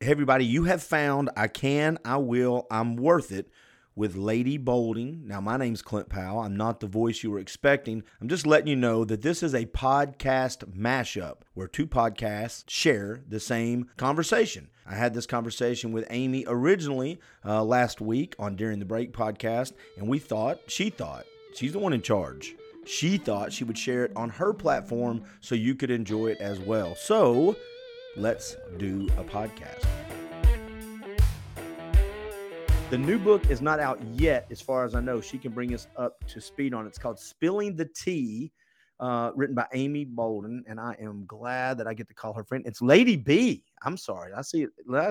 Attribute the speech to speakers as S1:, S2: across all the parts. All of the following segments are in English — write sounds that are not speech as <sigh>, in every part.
S1: Everybody, you have found I can, I will, I'm worth it with Lady Bolding. Now, my name's Clint Powell. I'm not the voice you were expecting. I'm just letting you know that this is a podcast mashup where two podcasts share the same conversation. I had this conversation with Amy originally uh, last week on During the Break podcast, and we thought, she thought, she's the one in charge. She thought she would share it on her platform so you could enjoy it as well. So, let's do a podcast. The new book is not out yet, as far as I know. She can bring us up to speed on it. It's called Spilling the Tea, uh, written by Amy Bolden, and I am glad that I get to call her friend. It's Lady B. I'm sorry. I see it.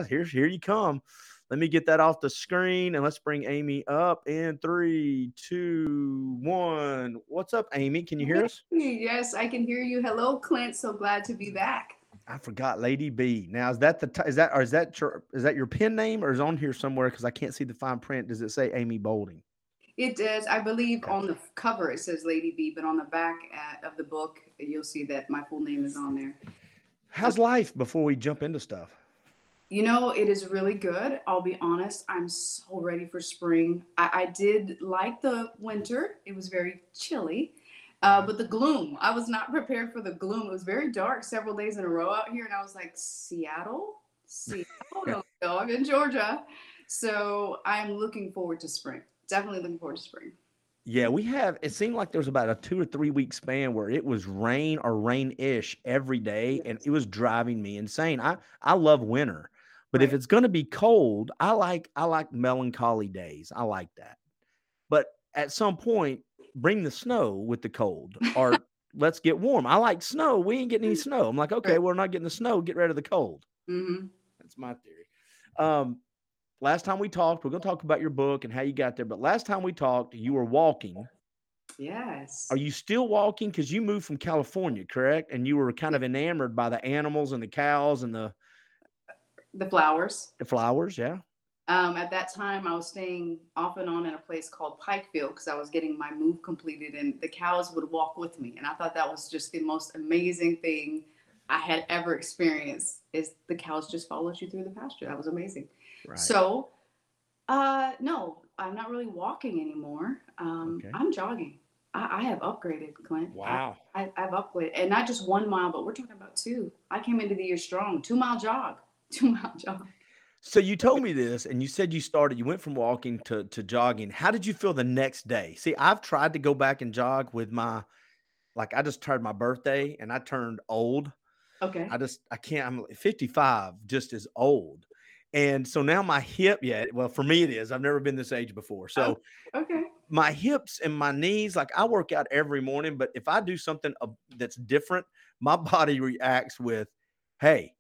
S1: Here, here you come. Let me get that off the screen and let's bring Amy up in three, two, one. What's up, Amy? Can you hear us?
S2: Yes, I can hear you. Hello, Clint. So glad to be back.
S1: I forgot Lady B. Now is that the t- is that or is that your is that your pen name or is on here somewhere because I can't see the fine print? Does it say Amy Bolding?
S2: It does. I believe okay. on the cover it says Lady B, but on the back at, uh, of the book you'll see that my full name is on there.
S1: How's life before we jump into stuff?
S2: You know, it is really good. I'll be honest. I'm so ready for spring. I, I did like the winter. It was very chilly. Uh, but the gloom, I was not <laughs> prepared for the gloom. It was very dark several days in a row out here, and I was like, Seattle, Seattle, <laughs> no, I'm in Georgia, so I'm looking forward to spring. Definitely looking forward to spring.
S1: Yeah, we have. It seemed like there was about a two or three week span where it was rain or rain ish every day, and it was driving me insane. I I love winter, but right. if it's going to be cold, I like I like melancholy days. I like that. But at some point, bring the snow with the cold or <laughs> let's get warm. I like snow. We ain't getting any snow. I'm like, okay, we're not getting the snow. Get rid of the cold. Mm-hmm. That's my theory. Um, last time we talked, we're going to talk about your book and how you got there. But last time we talked, you were walking.
S2: Yes.
S1: Are you still walking? Because you moved from California, correct? And you were kind of enamored by the animals and the cows and the
S2: the flowers.
S1: The flowers, yeah.
S2: Um, at that time, I was staying off and on in a place called Pikeville because I was getting my move completed, and the cows would walk with me. And I thought that was just the most amazing thing I had ever experienced. Is the cows just followed you through the pasture? That was amazing. Right. So, uh, no, I'm not really walking anymore. Um, okay. I'm jogging. I, I, have upgraded, Clint.
S1: Wow.
S2: I, I, have upgraded, and not just one mile, but we're talking about two. I came into the year strong. Two mile jog. <laughs> Two mile jog.
S1: So you told me this, and you said you started. You went from walking to to jogging. How did you feel the next day? See, I've tried to go back and jog with my, like I just turned my birthday, and I turned old.
S2: Okay.
S1: I just I can't. I'm 55, just as old, and so now my hip. Yeah, well, for me it is. I've never been this age before. Oh, so
S2: oh, okay.
S1: My hips and my knees, like I work out every morning, but if I do something that's different, my <laughs> body reacts with, "Hey,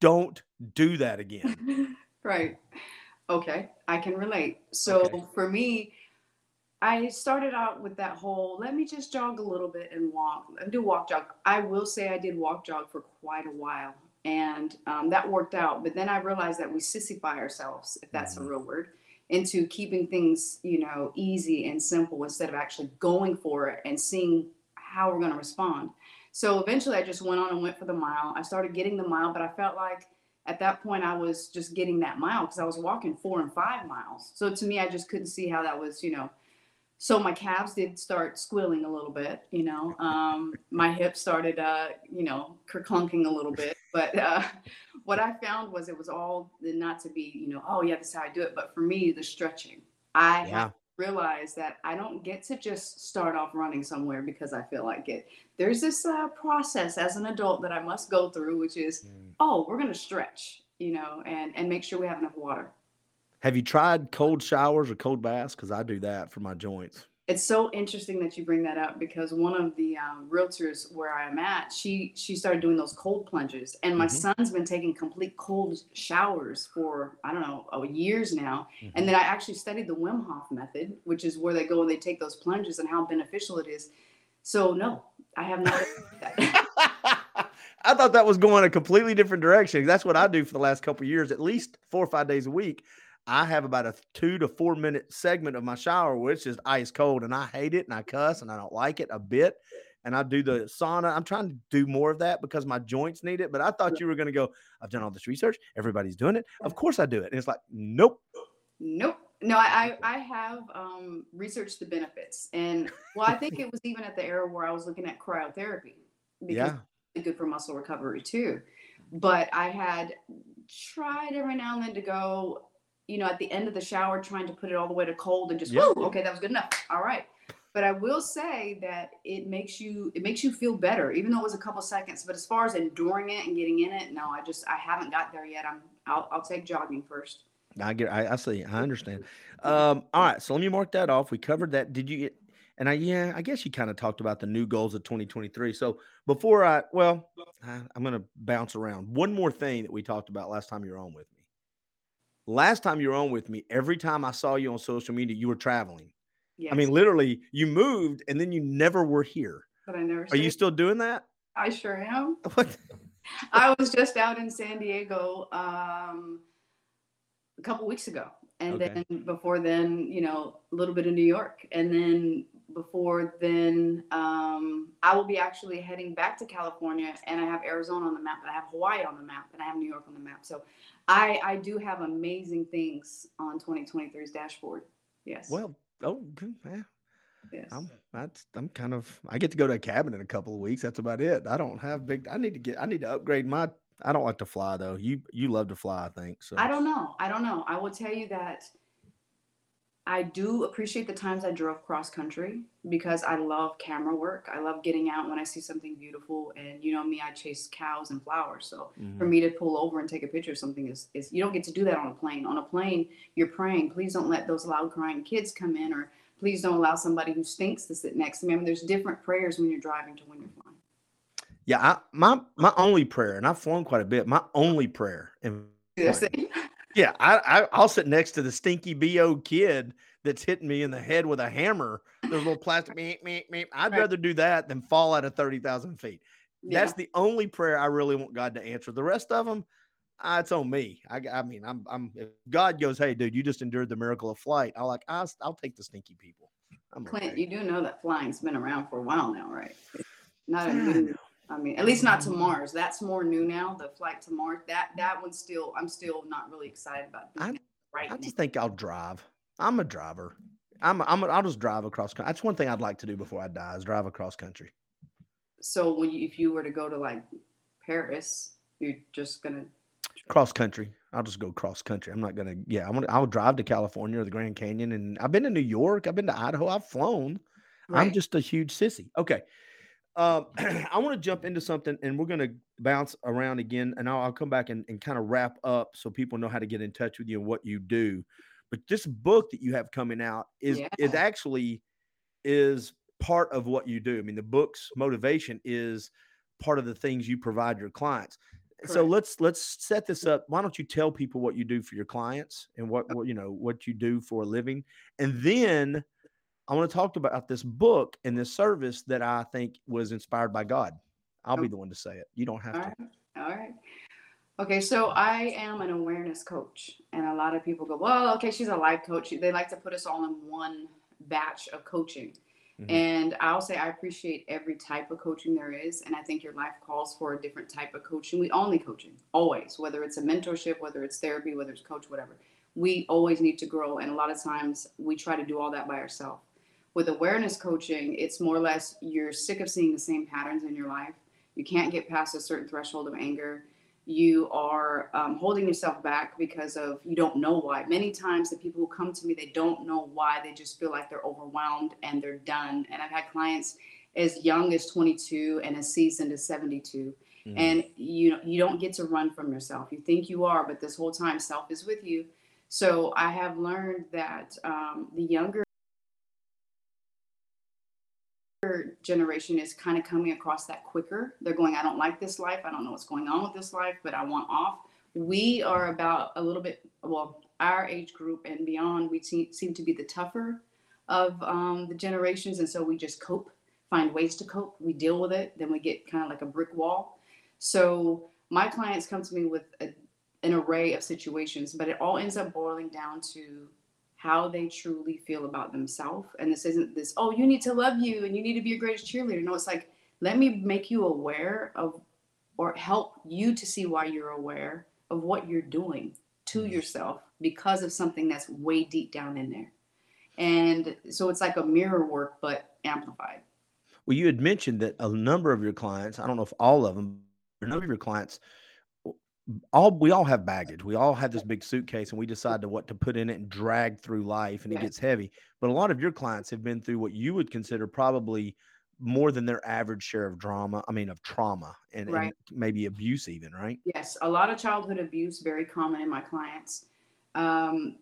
S1: don't do that again." <laughs>
S2: Right. Okay, I can relate. So okay. for me, I started out with that whole let me just jog a little bit and walk and do walk jog. I will say I did walk jog for quite a while and um, that worked out. But then I realized that we sissify ourselves, if that's mm-hmm. a real word, into keeping things, you know, easy and simple instead of actually going for it and seeing how we're going to respond. So eventually I just went on and went for the mile. I started getting the mile, but I felt like at that point I was just getting that mile because I was walking four and five miles. So to me, I just couldn't see how that was, you know. So my calves did start squilling a little bit, you know. <laughs> Um, my hips started, uh, you know, clunking a little bit. But uh, <laughs> what I found was it was all not to be, you know, oh yeah, this is how I do it. But for me, the stretching, I yeah realize that I don't get to just start off running somewhere because I feel like it. There's this uh, process as an adult that I must go through, which is, mm. oh, we're going to stretch, you know, and and make sure we have enough water.
S1: Have you tried cold showers or cold baths? Because I do that for my joints
S2: it's so interesting that you bring that up because one of the um, realtors where I'm at, she she started doing those cold plunges, and my mm-hmm. son's been taking complete cold showers for I don't know oh, years now. Mm-hmm. And then I actually studied the Wim Hof method, which is where they go and they take those plunges and how beneficial it is. So no, I have not. <laughs>
S1: I thought that was going a completely different direction. That's what I do for the last couple years, at least four or five days a week. I have about a two to four minute segment of my shower where it's just ice cold and I hate it and I cuss and I don't like it a bit. and I do the sauna. I'm trying to do more of that because my joints need it. But I thought you were going to go, I've done all this research. Everybody's doing it. Of course I do it. And it's like, nope.
S2: Nope. No, I, I have um, researched the benefits. And well, I think it was even at the era where I was looking at cryotherapy because
S1: Yeah.
S2: it's good for muscle recovery too. But I had tried every now and then to go, you know, at the end of the shower, trying to put it all the way to cold and just,
S1: Yeah.
S2: whoa, okay, that was good enough. All right. But I will say that it makes you it makes you feel better, even though it was a couple seconds. But as far as enduring it and getting in it, no, I just I haven't got there yet. I'm I'll, I'll take jogging first.
S1: I get, I, I see, I understand. Um, all right, so let me mark that off. We covered that. Did you get? And I, yeah, I guess you kind of talked about the new goals of 2023. So before I, well, I, I'm going to bounce around. One more thing that we talked about last time you were on with me. Last time you were on with me, every time I saw you on social media, you were traveling.
S2: Yes.
S1: I mean, literally, you moved and then you never were here.
S2: but I never.
S1: Are you still doing that?
S2: I sure am. <laughs>
S1: What? <laughs>
S2: I was just out in San Diego um, a couple weeks ago, and
S1: Okay.
S2: then before then, you know, a little bit of New York, and then before then, um, I will be actually heading back to California, and I have Arizona on the map, and I have Hawaii on the map, and I have New York on the map. So, I I do have amazing things on 2023's dashboard. Yes.
S1: Well, oh, good. Yeah,
S2: yes.
S1: I'm that's I'm kind of I get to go to a cabin in a couple of weeks. That's about it. I don't have big. I need to get. I need to upgrade my. I don't like to fly though. You you love to fly, I think. So
S2: I don't know. I don't know. I will tell you that I do appreciate the times I drove cross country because I love camera work. I love getting out when I see something beautiful. And you know me, I chase cows and flowers. So for
S1: Mhm.
S2: me to pull over and take a picture of something is, is you don't get to do that on a plane. On a plane, you're praying, please don't let those loud crying kids come in or please don't allow somebody who stinks to sit next to me. I mean, there's different prayers when you're driving to when you're flying.
S1: Yeah, I, my my only prayer, and I've flown quite a bit. My only prayer, and. Yeah, I, I I'll sit next to the stinky bo kid that's hitting me in the head with a hammer. Those little plastic <laughs> meep meep meep. I'd
S2: Right.
S1: rather do that than fall out of thirty thousand feet.
S2: Yeah.
S1: That's the only prayer I really want God to answer. The rest of them, uh, it's on me. I, I mean, I'm, I'm. If God goes, hey, dude, you just endured the miracle of flight. I'll like, I'll, I'll take the stinky people. I'm
S2: Clint,
S1: okay.
S2: you do know that flying's been around for a while now, right? It's not a new. I mean, at least not to Mars. That's more new now. The flight to Mars. That that one's still. I'm still not really excited about
S1: I-
S2: right
S1: I
S2: now.
S1: just think I'll drive. I'm a driver. I'm, a, I'm, a, I'll just drive across. That's one thing I'd like to do before I die is drive across country.
S2: So when you, if you were to go to like Paris, you're just gonna.
S1: Cross country. I'll just go cross country. I'm not gonna. Yeah, I'm gonna. I'll drive to California or the Grand Canyon, and I've been to New York. I've been to Idaho. I've flown. I'm just a huge sissy. Okay. Um, <clears throat> I want to jump into something and we're going to bounce around again and I'll, I'll come back and, and kind of wrap up so people know how to get in touch with you and what you do. But this book that you have coming out is
S2: Yeah.
S1: actually is part of what you do. I mean, the book's motivation is part of the things you provide your clients. So let's let's set this up. Why don't you tell people what you do for your clients and what, what you know what you do for a living, and then I want to talk about this book and this service that I think was inspired by God. I'll be the one to say it. You don't have
S2: All
S1: to.
S2: right. All right. Okay, so I am an awareness coach, and a lot of people go, "Well, okay, she's a life coach." They like to put us all in one batch of coaching,
S1: Mhm.
S2: and I'll say I appreciate every type of coaching there is, and I think your life calls for a different type of coaching. We all need coaching, always, whether it's a mentorship, whether it's therapy, whether it's coach, whatever. We always need to grow, and a lot of times we try to do all that by ourselves. With awareness coaching, it's more or less you're sick of seeing the same patterns in your life. You can't get past a certain threshold of anger. You are um, holding yourself back because of you don't know why. Many times, the people who come to me, they don't know why. They just feel like they're overwhelmed and they're done. And I've had clients as young as 22 and as seasoned as 72
S1: Mhm.
S2: and you know you don't get to run from yourself you think you are but this whole time self is with you so i have learned that um, the younger generation is kind of coming across that quicker. They're going i don't like this life. I don't know what's going on with this life but i want off. We are about a little bit well our age group and beyond we seem, seem to be the tougher of um, the generations and so we just cope find ways to cope. We deal with it. Then we get kind of like a brick wall. So my clients come to me with a, an array of situations, but it all ends up boiling down to how they truly feel about themselves. And this isn't this, oh, you need to love you and you need to be your greatest cheerleader. No, it's like let me make you aware of or help you to see why you're aware of what you're doing to mm. yourself because of something that's way deep down in there. And so it's like a mirror work, but amplified.
S1: Well, you had mentioned that a number of your clients, I don't know if all of them, a number of your clients, all we all have baggage. We all have this big suitcase and we decide to what to put in it and drag through life and it gets heavy. But a lot of your clients have been through what you would consider probably more than their average share of drama. I mean, of trauma and, right. and maybe abuse, even, right?
S2: Yes, a lot of childhood abuse, very common in my clients. Um,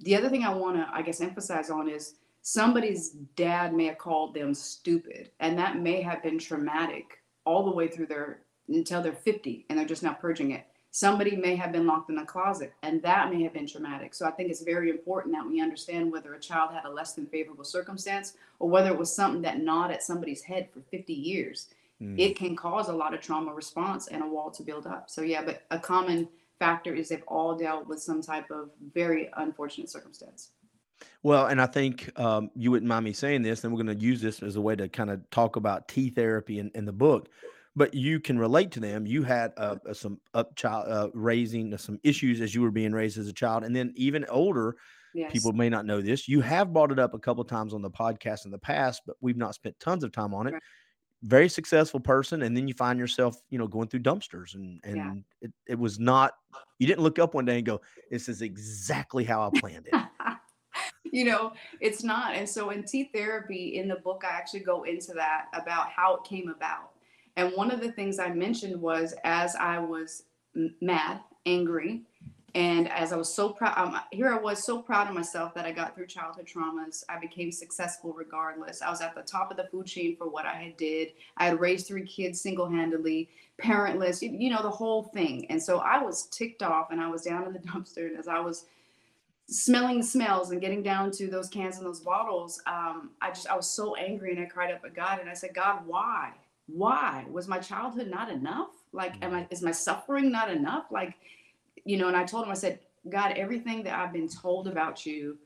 S2: the other thing I want to, I guess, emphasize on is somebody's dad may have called them stupid, and that may have been traumatic all the way through their until they're 50 and they're just now purging it. Somebody may have been locked in a closet, and that may have been traumatic. So I think it's very important that we understand whether a child had a less than favorable circumstance or whether it was something that gnawed at somebody's head for 50 years. Mm. It can cause a lot of trauma response and a wall to build up. So yeah, but a common factor is they've all dealt with some type of very unfortunate circumstance.
S1: Well, and I think um, you wouldn't mind me saying this, and we're going to use this as a way to kind of talk about T therapy in, in the book but you can relate to them. You had uh, some up child uh, raising uh, some issues as you were being raised as a child, and then even older. Yes. People may not know this. You have brought it up a couple times on the podcast in the past, but we've not spent tons of time on it. Right. Very successful person, and then you find yourself, you know, going through dumpsters, and and yeah. it, it was not. You didn't look up one day and go, "This is exactly how I planned it." <laughs>
S2: you know, it's not. And so in T therapy, in the book, I actually go into that about how it came about and one of the things I mentioned was as I was mad, angry, and as I was so proud, um, here I was so proud of myself that I got through childhood traumas. I became successful regardless. I was at the top of the food chain for what I had did. I had raised three kids single-handedly, parentless, you, you know, the whole thing. And so I was ticked off and I was down in the <laughs> dumpster. And as I was smelling the smells and getting down to those cans and those bottles, um, I just, I was so angry and I cried up at God and I said, God, why? Why? Was my childhood not enough? Like am i mm. is my suffering not enough? Like you know and i told him i said god everything that i've been told about you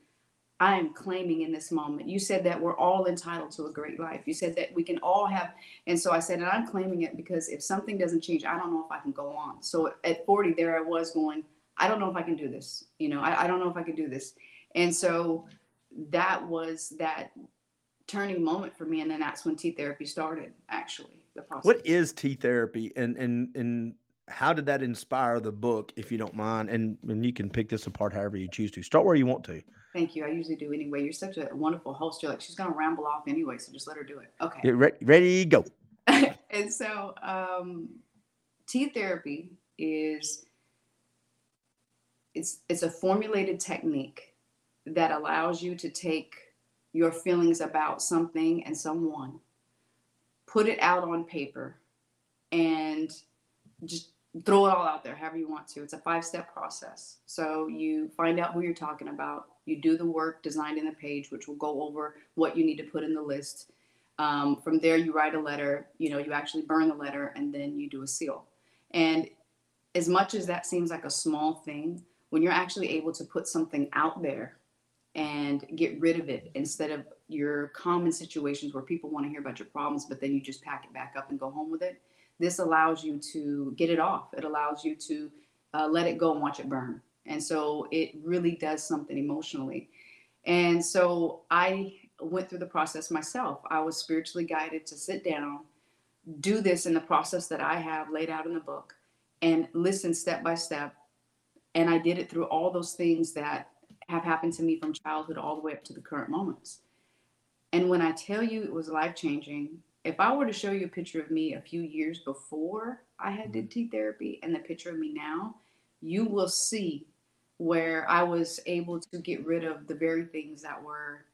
S2: i am claiming in this moment. You said that we're all entitled to a great life. You said that we can all have and so i said and i'm claiming it because if something doesn't change i don't know if i can go on. So at 40 there i was going i don't know if i can do this you know? I, I don't know if i can do this. And so that was that turning moment for me and then that's when tea therapy started actually the process.
S1: What is tea therapy and and and how did that inspire the book if you don't mind and and you can pick this apart however you choose to. Start where you want to.
S2: Thank you. I usually do anyway. You're such a wonderful host. You're like she's going to ramble off anyway, so just let her do it. Okay.
S1: Get re- ready go. <laughs>
S2: and so um T therapy is it's it's a formulated technique that allows you to take your feelings about something and someone, put it out on paper, and just throw it all out there however you want to. It's a five step process. So you find out who you're talking about, you do the work designed in the page, which will go over what you need to put in the list. Um, from there, you write a letter, you know, you actually burn the letter and then you do a seal. And as much as that seems like a small thing, when you're actually able to put something out there and get rid of it instead of your common situations where people want to hear about your problems, but then you just pack it back up and go home with it. This allows you to get it off. It allows you to uh, let it go and watch it burn. And so it really does something emotionally. And so I went through the process myself. I was spiritually guided to sit down, do this in the process that I have laid out in the book, and listen step by step. And I did it through all those things that have happened to me from childhood all the way up to the current moments. And when I tell you it was life changing, if I were to show you a picture of me a few years before I had did T therapy and the picture of me now, you will see where I was able to get rid of the very things that were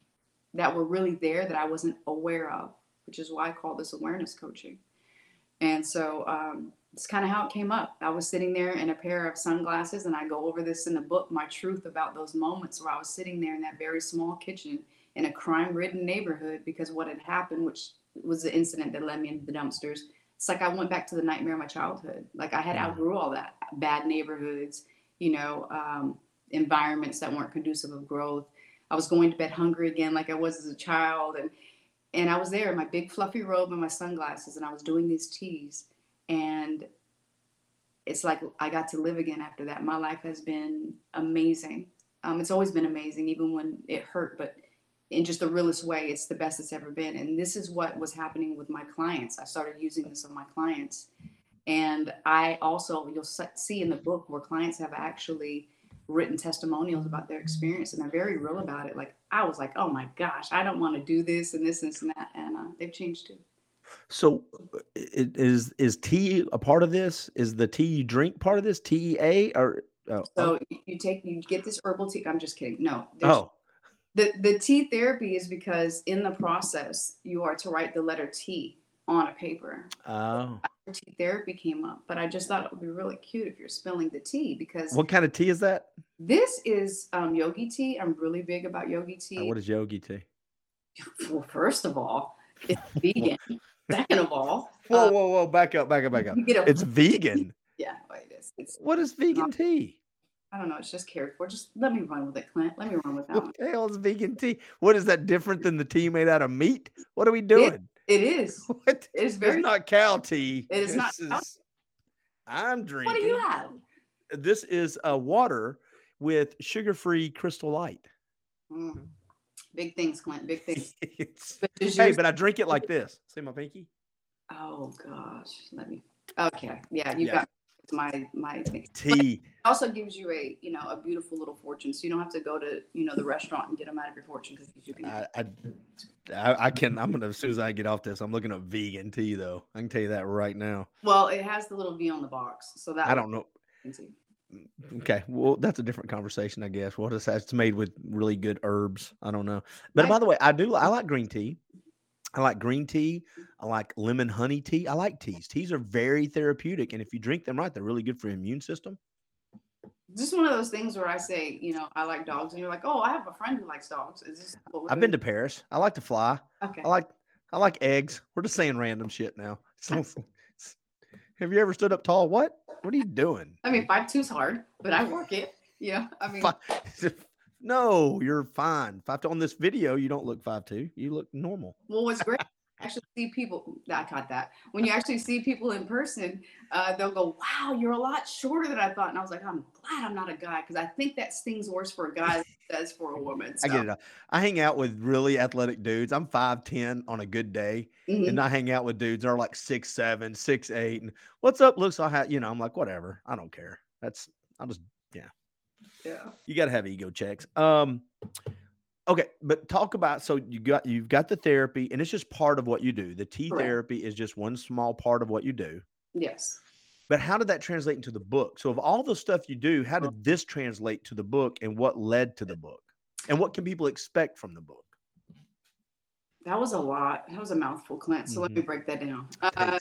S2: that were really there that I wasn't aware of, which is why I call this awareness coaching. And so um, it's kind of how it came up. I was sitting there in a pair of sunglasses, and I go over this in the book, my truth about those moments where I was sitting there in that very small kitchen in a crime ridden neighborhood because what had happened, which was the incident that led me into the dumpsters. It's like I went back to the nightmare of my childhood. Like I had mm. outgrew all that bad neighborhoods, you know, um, environments that weren't conducive of growth. I was going to bed hungry again, like I was as a child, and and I was there in my big fluffy robe and my sunglasses, and I was doing these teas, and it's like I got to live again after that. My life has been amazing. Um, it's always been amazing, even when it hurt, but in just the realest way, it's the best it's ever been. And this is what was happening with my clients. I started using this on my clients. And I also, you'll see in the book where clients have actually written testimonials about their experience and they're very real about it. Like, I was like, oh my gosh, I don't want to do this and this and that. And uh, they've changed too.
S1: So it is is tea a part of this? Is the tea you drink part of this? TEA or
S2: oh, so oh. you take you get this herbal tea. I'm just kidding. No.
S1: Oh.
S2: The the tea therapy is because in the process you are to write the letter T on a paper.
S1: Oh.
S2: Tea therapy came up, but I just thought it would be really cute if you're spilling the tea because
S1: what kind of tea is that?
S2: This is um, yogi tea. I'm really big about yogi uh, tea.
S1: What is yogi tea? <laughs>
S2: Well, first of all, it's <laughs> vegan. Second of all, <laughs>
S1: whoa, uh, whoa, whoa, back up, back up, back up. A, it's <laughs> vegan.
S2: Yeah, well, it is. It's
S1: what is vegan tea?
S2: I don't know. It's just cared for. Just let me run with it, Clint. Let me run with that.
S1: What the hell is vegan tea? What is that different than the tea made out of meat? What are we doing?
S2: it, it is. <laughs>
S1: What? It is very. It's not cow tea.
S2: It is
S1: this
S2: not.
S1: Is, I'm drinking. What
S2: do you have?
S1: This is a water with sugar-free Crystal Light.
S2: Mm. Big things, Clint. Big things. <laughs>
S1: but hey, but I drink it like this. See my pinky?
S2: Oh gosh, let me. Okay, yeah, you yeah. got my my thing.
S1: tea.
S2: also gives you a you know a beautiful little fortune, so you don't have to go to you know the restaurant and get them out of your fortune because you can.
S1: I, I, I can. I'm gonna as soon as I get off this, I'm looking up vegan tea though. I can tell you that right now.
S2: Well, it has the little V on the box, so that
S1: I don't know. Okay, well, that's a different conversation, I guess. What is that? It's made with really good herbs. I don't know, but I, by the way, I do. I like green tea. I like green tea. I like lemon honey tea. I like teas. Teas are very therapeutic, and if you drink them right, they're really good for your immune system.
S2: Just one of those things where I say, you know, I like dogs, and you're like, oh, I have a friend who likes dogs. Is this?
S1: I've been to Paris. I like to fly.
S2: Okay.
S1: I like I like eggs. We're just saying random shit now. <laughs> have you ever stood up tall? What? What are you doing?
S2: I mean, five two's hard, but I work it. Yeah, I mean, <laughs>
S1: no, you're fine. Five two on this video, you don't look five two. You look normal.
S2: Well, what's great actually see people I caught that when you actually see people in person, uh, they'll go, "Wow, you're a lot shorter than I thought," and I was like, "I'm glad I'm not a guy because I think that stings worse for a guy than it does for a woman."
S1: So. I get it. I hang out with really athletic dudes. I'm five ten on a good day, mm-hmm. and I hang out with dudes that are like six seven, six eight, and what's up? Looks like you know. I'm like, whatever. I don't care. That's I'll just yeah.
S2: Yeah.
S1: You got to have ego checks. Um. Okay, but talk about so you got you've got the therapy, and it's just part of what you do. The tea therapy is just one small part of what you do.
S2: Yes.
S1: But how did that translate into the book? So, of all the stuff you do, how did this translate to the book, and what led to the book, and what can people expect from the book?
S2: That was a lot. That was a mouthful, Clint. So mm-hmm. let me mm-hmm. break that down. Uh,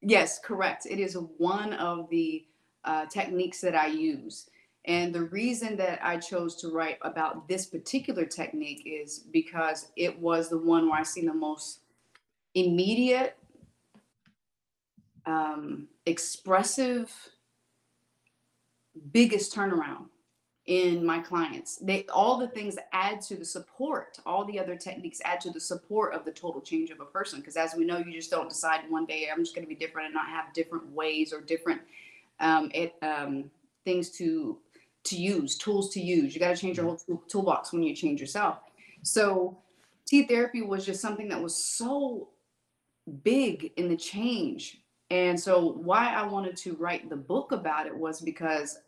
S2: yes, correct. It is one of the uh, techniques that I use. And the reason that I chose to write about this particular technique is because it was the one where I seen the most immediate, um, expressive, biggest turnaround in my clients. They all the things add to the support. All the other techniques add to the support of the total change of a person. Because as we know, you just don't decide one day I'm just going to be different and not have different ways or different um, it, um, things to to use, tools to use. You got to change your mm-hmm. whole toolbox when you change yourself. So, tea therapy was just something that was so big in the change. And so, why I wanted to write the book about it was because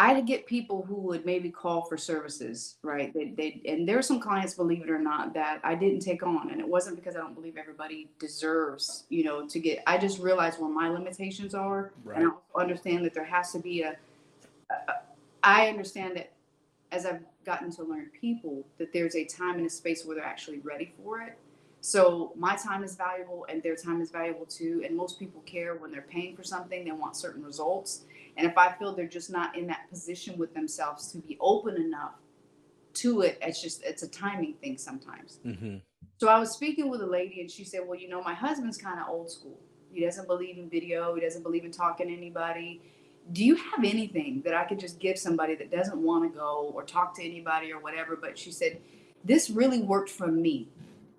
S2: I'd get people who would maybe call for services, right? They, they, and there are some clients, believe it or not, that I didn't take on, and it wasn't because I don't believe everybody deserves, you know, to get. I just realized where my limitations are, right. and I understand that there has to be a I understand that as I've gotten to learn people, that there's a time and a space where they're actually ready for it. So my time is valuable and their time is valuable too. And most people care when they're paying for something, they want certain results. And if I feel they're just not in that position with themselves to be open enough to it, it's just, it's a timing thing sometimes.
S1: Mm-hmm.
S2: So I was speaking with a lady and she said, Well, you know, my husband's kind of old school. He doesn't believe in video, he doesn't believe in talking to anybody do you have anything that I could just give somebody that doesn't want to go or talk to anybody or whatever? But she said, this really worked for me.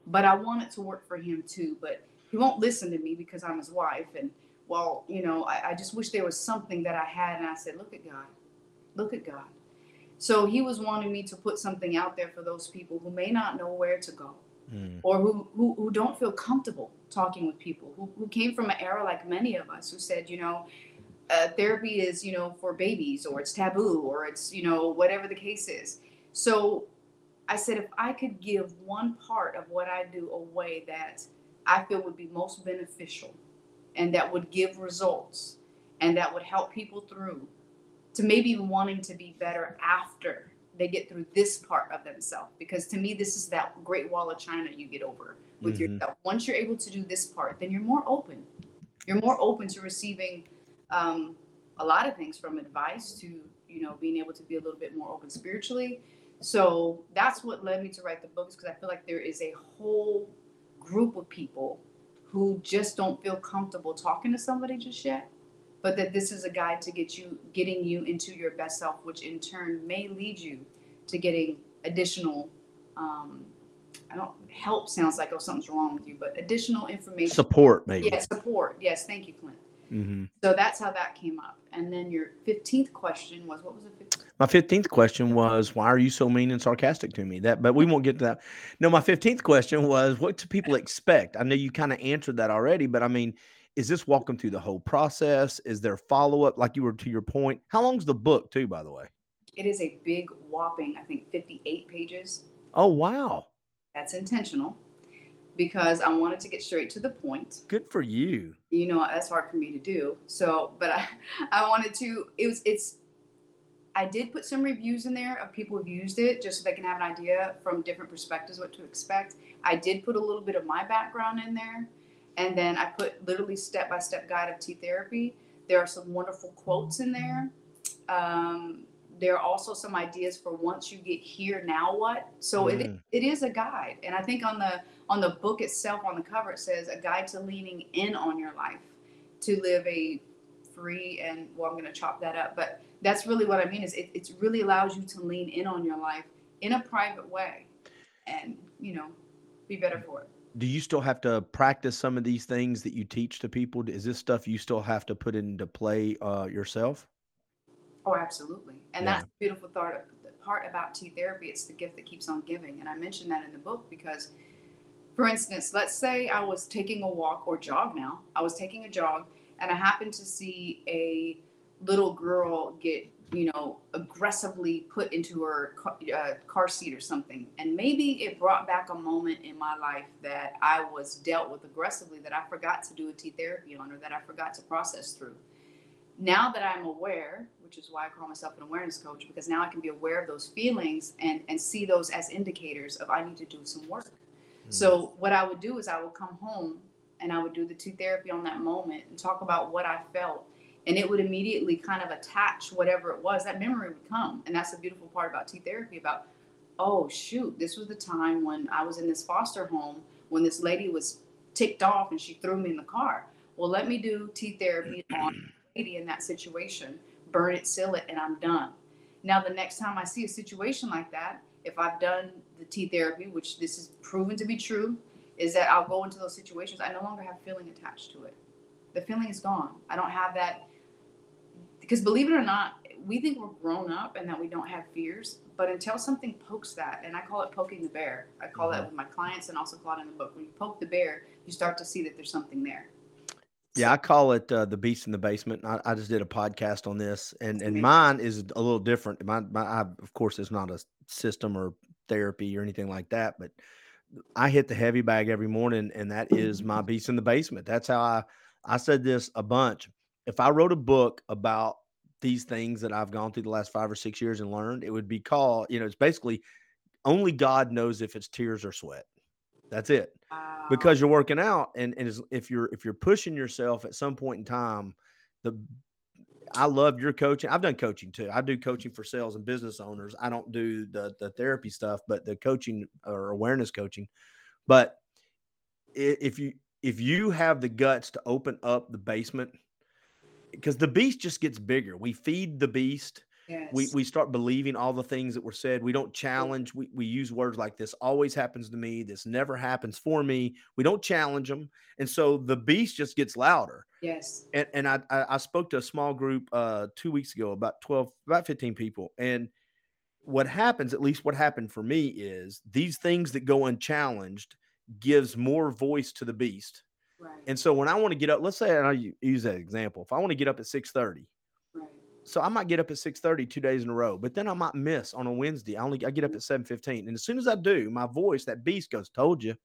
S2: but I want it to work for him too. But he won't listen to me because I'm his wife. And well, you know, I, I just wish there was something that I had. And I said, look at God, look at God. So he was wanting me to put something out there for those people who may not know where to go mm. or who, who, who don't feel comfortable talking with people, who, who came from an era like many of us who said, you know, uh, therapy is, you know, for babies or it's taboo or it's, you know, whatever the case is. So I said, if I could give one part of what I do away that I feel would be most beneficial and that would give results and that would help people through to maybe wanting to be better after they get through this part of themselves. Because to me, this is that great wall of China you get over with mm-hmm. yourself. Once you're able to do this part, then you're more open. You're more open to receiving um, a lot of things from advice to, you know, being able to be a little bit more open spiritually. So that's what led me to write the books because I feel like there is a whole group of people who just don't feel comfortable talking to somebody just yet but that this is a guide to get you getting you into your best self which in turn may lead you to getting additional um, i don't help sounds like oh something's wrong with you but additional information.
S1: Support maybe.
S2: Yeah support. Yes thank you clint mm-hmm. so that's how that came up and then your 15th question was what was it
S1: my 15th question was, why are you so mean and sarcastic to me? That, but we won't get to that. No, my 15th question was, what do people expect? I know you kind of answered that already, but I mean, is this walking through the whole process? Is there follow up? Like you were to your point. How long's the book, too, by the way?
S2: It is a big whopping, I think, 58 pages.
S1: Oh, wow.
S2: That's intentional because I wanted to get straight to the point.
S1: Good for you.
S2: You know, that's hard for me to do. So, but I, <laughs> I wanted to, it was, it's, I did put some reviews in there of people who've used it just so they can have an idea from different perspectives what to expect. I did put a little bit of my background in there. And then I put literally step by step guide of tea therapy. There are some wonderful quotes in there. Um, there are also some ideas for once you get here, now what? So mm. it, it is a guide. And I think on the on the book itself, on the cover, it says a guide to leaning in on your life to live a free and well, I'm going to chop that up, but that's really what I mean is it, it really allows you to lean in on your life in a private way and, you know, be better for it.
S1: Do you still have to practice some of these things that you teach to people? Is this stuff you still have to put into play uh, yourself?
S2: Oh, absolutely. And yeah. that's the beautiful thought, the part about T therapy. It's the gift that keeps on giving. And I mentioned that in the book because, for instance, let's say I was taking a walk or jog now. I was taking a jog and I happened to see a little girl get you know aggressively put into her car, uh, car seat or something. And maybe it brought back a moment in my life that i was dealt with aggressively that i forgot to do a t therapy on or that i forgot to process through. Now that i'm aware which is why i call myself an awareness coach because now i can be aware of those feelings and and see those as indicators of i need to do some work so mm-hmm. what i would do is i would come home and i would do the t therapy on that moment and talk about what i felt. And it would immediately kind of attach whatever it was. That memory would come. And that's the beautiful part about t therapy about oh shoot this was the time when i was in this foster home when this lady was ticked off and she threw me in the car. Well let me do t therapy <clears throat> on lady in that situation burn it seal it and i'm done. Now the next time i see a situation like that if i've done the t therapy which this is proven to be true is that i'll go into those situations i no longer have feeling attached to it the feeling is gone i don't have that because believe it or not, we think we're grown up and that we don't have fears, but until something pokes that, and I call it poking the bear. I call mm-hmm. that with my clients and also call it in the book. When you poke the bear, you start to see that there's something there.
S1: Yeah, I call it uh, the beast in the basement. I, I, just did a podcast on this, and and mine is a little different. My, my I, of course, it's not a system or therapy or anything like that, but I hit the heavy bag every morning, and that is my <laughs> beast in the basement. That's how I I said this a bunch. If I wrote a book about these things that I've gone through the last five or six years and learned, it would be called, you know, it's basically only God knows if it's tears or sweat. That's it. Wow. Because you're working out and, and if you're if you're pushing yourself at some point in time, the I love your coaching. I've done coaching too. I do coaching for sales and business owners. I don't do the the therapy stuff, but the coaching or awareness coaching. But if you if you have the guts to open up the basement because the beast just gets bigger. We feed the beast.
S2: Yes.
S1: We we start believing all the things that were said. We don't challenge. We we use words like this always happens to me. This never happens for me. We don't challenge them, and so the beast just gets louder.
S2: yes.
S1: And and I I, I spoke to a small group uh two weeks ago, about twelve, about fifteen people, and what happens, at least what happened for me, is these things that go unchallenged gives more voice to the beast.
S2: Right.
S1: And so when I want to get up, let's say and I use that example. If I want to get up at 6:30,
S2: right.
S1: So I might get up at 6:30 two days in a row, but then I might miss on a Wednesday. I only I get up mm-hmm. at 7:15. And as soon as I do, my voice, that beast goes, told you.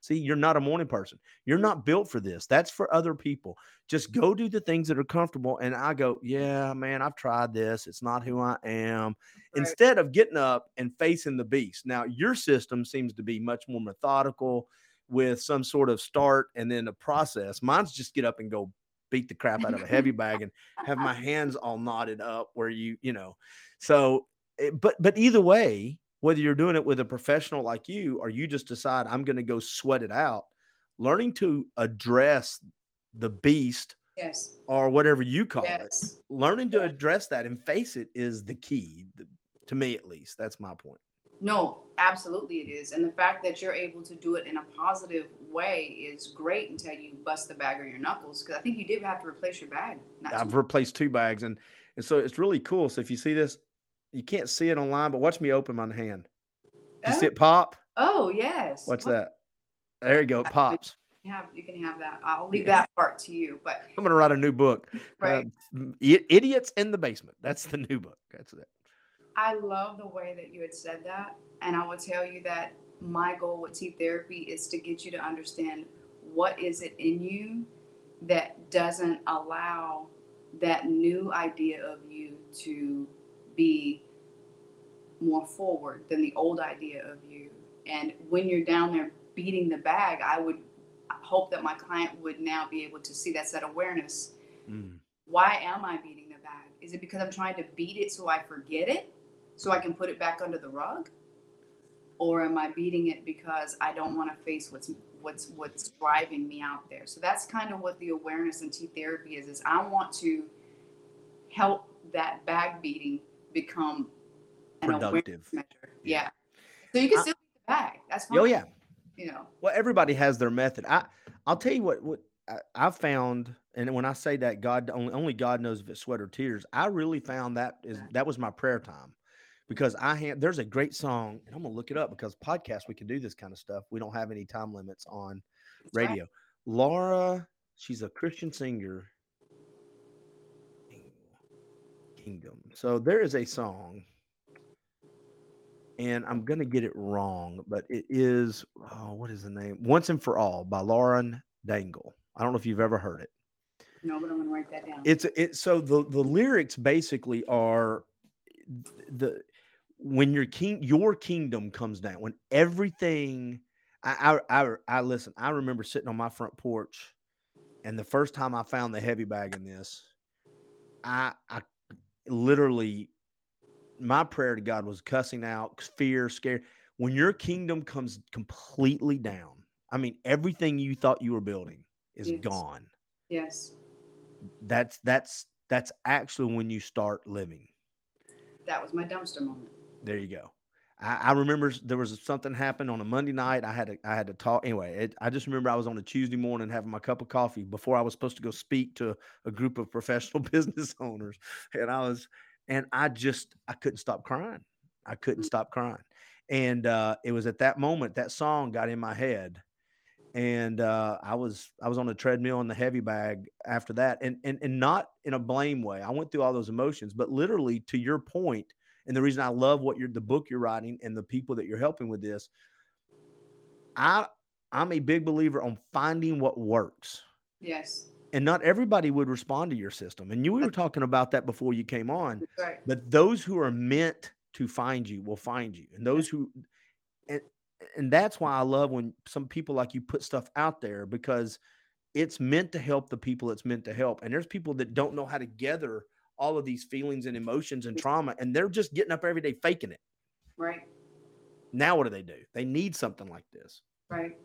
S1: See, you're not a morning person. You're not built for this. That's for other people. Just go do the things that are comfortable. And I go, yeah, man, I've tried this. It's not who I am.
S2: Right.
S1: Instead of getting up and facing the beast. Now, your system seems to be much more methodical with some sort of start and then a process. Mine's just get up and go beat the crap out of a heavy <laughs> bag and have my hands all knotted up where you, you know. So, eh, but but either way, whether you're doing it with a professional like you or you just decide I'm going to go sweat it out, learning to address the beast
S2: Yes.
S1: or whatever you call it, learning to address that and face it is the key to me at least. That's my point.
S2: No, absolutely it is. And the fact that you're able to do it in a positive way is great until you bust the bag or your knuckles. Because I think you did have to replace your bag. Not
S1: I've replaced two bags and and so it's really cool. So if you see this, you can't see it online, but watch me open my hand. You see
S2: Oh.
S1: it pop?
S2: Oh yes.
S1: What's
S2: Well,
S1: that? There you go. It pops.
S2: You have you can have that. I'll leave that part to you. But
S1: I'm gonna write a new book.
S2: right.
S1: Uh, idiots in the basement. That's the new book. That's it.
S2: I love the way that you had said that. And I will tell you that my goal with tea therapy is to get you to understand what is it in you that doesn't allow that new idea of you to be more forward than the old idea of you. And when you're down there beating the bag, I would hope that my client would now be able to see that's that awareness
S1: Mm.
S2: why am I beating the bag? Is it because I'm trying to beat it so I forget it, so I can put it back under the rug, or am I beating it because I don't want to face what's what's what's driving me out there? So that's kind of what the awareness and tea therapy is. Is I want to help that bag beating become an
S1: Productive.
S2: measure.
S1: Yeah.
S2: Yeah. So you can still beat the bag. That's oh, fine.
S1: Oh yeah.
S2: You know.
S1: Well, everybody has their method. I I'll tell you what what I, I found, and when I say that God only only God knows if it's sweat or tears. I really found that is that was my prayer time, because I have there's a great song, and I'm gonna look it up because podcast we can do this kind of stuff. We don't have any time limits on radio. Laura, she's a Christian singer. Kingdom. So there is a song, and I'm gonna get it wrong, but it is oh, what is the name? Once and for All by Lauren Daigle. I don't know if you've ever heard it.
S2: No, but I'm gonna write that down.
S1: It's it so the the lyrics basically are the when your king your kingdom comes down when everything I, I I I listen I remember sitting on my front porch and the first time I found the heavy bag in this I I literally my prayer to God was cussing out fear scare when your kingdom comes completely down I mean everything you thought you were building is
S2: Yes.
S1: gone
S2: yes.
S1: that's that's that's actually when you start living
S2: That was my dumpster moment.
S1: There you go i, I remember there was something happened on a monday night i had to i had to talk anyway it, i just remember i was on a tuesday morning having my cup of coffee before i was supposed to go speak to a group of <laughs> professional business owners and i was and i just i couldn't stop crying i couldn't
S2: Mm.
S1: stop crying and uh it was at that moment that song got in my head and uh, I was I was on the treadmill in the heavy bag after that, and and and not in a blame way. I went through all those emotions, but literally to your point, and the reason I love what you're the book you're writing and the people that you're helping with this, I I'm a big believer on finding what works,
S2: Yes.
S1: and not everybody would respond to your system. And you we were talking about that before you came on,
S2: That's right.
S1: but those who are meant to find you will find you, and those who and and that's why I love when some people like you put stuff out there because it's meant to help the people it's meant to help. And there's people that don't know how to gather all of these feelings and emotions and trauma, and they're just getting up every day faking it.
S2: Right.
S1: Now, what do they do? They need something like this.
S2: Right.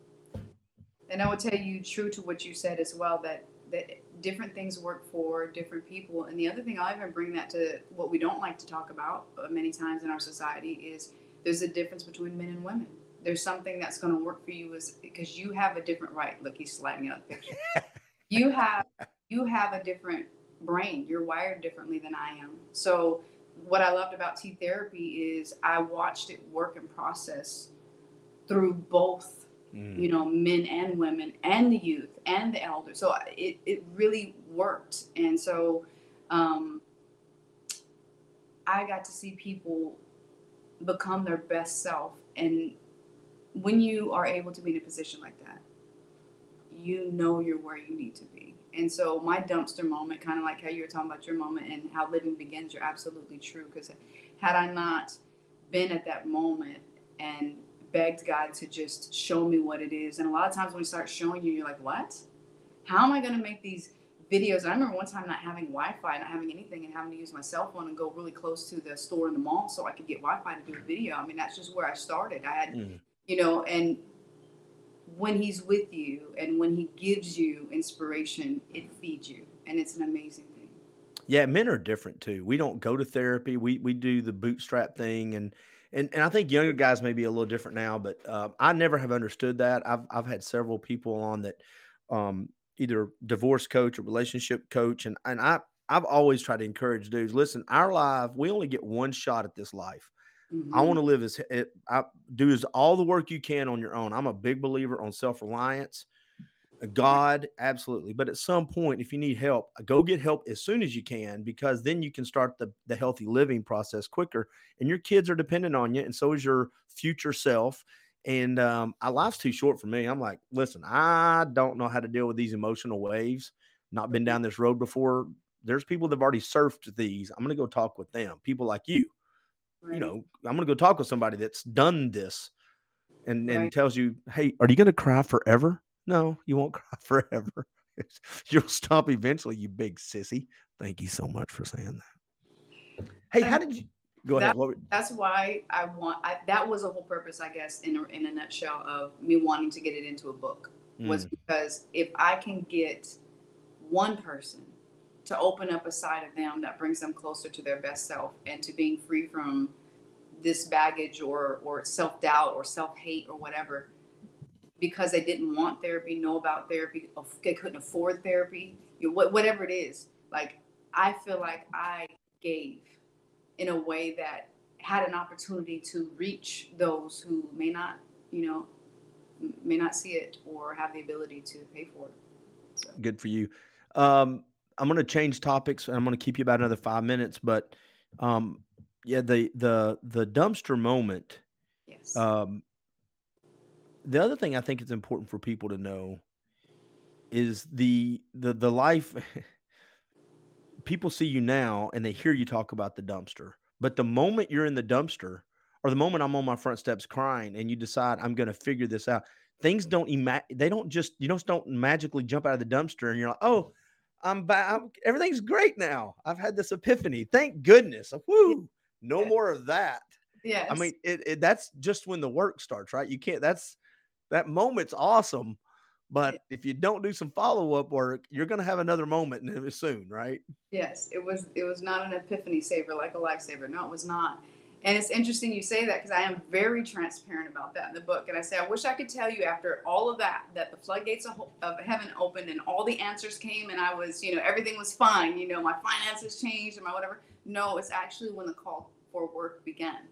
S2: And I would tell you, true to what you said as well, that that different things work for different people. And the other thing I'll even bring that to what we don't like to talk about uh, many times in our society is there's a difference between men and women. There's something that's going to work for you is because you have a different right. Look, he's sliding out the picture. <laughs> you have you have a different brain. You're wired differently than I am. So what I loved about T therapy is I watched it work and process through both, mm. you know, men and women and the youth and the elders. So it, it really worked. And so um, I got to see people become their best self. And when you are able to be in a position like that, you know you're where you need to be. And so my dumpster moment, kind of like how you were talking about your moment and how living begins, you're absolutely true. Because had I not been at that moment and begged God to just show me what it is, and a lot of times when He starts showing you, you're like, what? How am I going to make these videos? I remember one time not having Wi-Fi, not having anything, and having to use my cell phone and go really close to the store in the mall so I could get Wi-Fi to do a video. I mean, that's just where I started. I had, mm. you know, and when he's with you and when he gives you inspiration, it feeds you. And it's an amazing thing.
S1: Yeah, men are different too. We don't go to therapy. We we do the bootstrap thing and and and I think younger guys may be a little different now, but uh, I never have understood that. I've I've had several people on that um, either divorce coach or relationship coach, and and I I've always tried to encourage dudes. Listen, our life we only get one shot at this life. Mm-hmm. I want to live as it, I do as all the work you can on your own. I'm a big believer on self reliance. God, absolutely. But at some point, if you need help, go get help as soon as you can because then you can start the, the healthy living process quicker. And your kids are dependent on you, and so is your future self. And um, I, life's too short for me. I'm like, listen, I don't know how to deal with these emotional waves. Not been down this road before. There's people that've already surfed these. I'm going to go talk with them. People like you Right. You know, I'm going to go talk with somebody that's done this and, right. and tells you, hey, are you going to cry forever? No, you won't <laughs> cry forever. <laughs> You'll stop eventually, you big sissy. Thank you so much for saying that. Hey, how did you go that, ahead?
S2: That's why I want, I, that was a whole purpose, I guess, in a, in a nutshell of me wanting to get it into a book was mm. because if I can get one person to open up a side of them that brings them closer to their best self and to being free from this baggage or or self-doubt or self-hate or whatever because they didn't want therapy know about therapy they couldn't afford therapy you know, whatever it is. Like i feel like i gave in a way that had an opportunity to reach those who may not you know may not see it or have the ability to pay for it.
S1: So. good for you. Um I'm going to change topics. I'm going to keep you about another five minutes, but um, yeah, the the the dumpster moment.
S2: Yes.
S1: Um, the other thing I think is important for people to know is the the the life. <laughs> people see you now and they hear you talk about the dumpster, but the moment you're in the dumpster, or the moment I'm on my front steps crying, and you decide I'm going to figure this out, things don't ima- they don't just you just don't magically jump out of the dumpster and you're like, oh I'm back. Everything's great now. I've had this epiphany. Thank goodness. Woo! No more of that.
S2: Yeah.
S1: I mean, it, it, that's just when the work starts, right? You can't. That's that moment's awesome, but yeah. if you don't do some follow up work, you're going to have another moment soon, right?
S2: Yes. It was. It was not an epiphany saver like a lifesaver. No, it was not. And it's interesting you say that because I am very transparent about that in the book. And I say, I wish I could tell you after all of that, that the floodgates of, heaven opened and all the answers came and I was, you know, everything was fine. You know, my finances changed and my whatever. No, it's actually when the call for work began.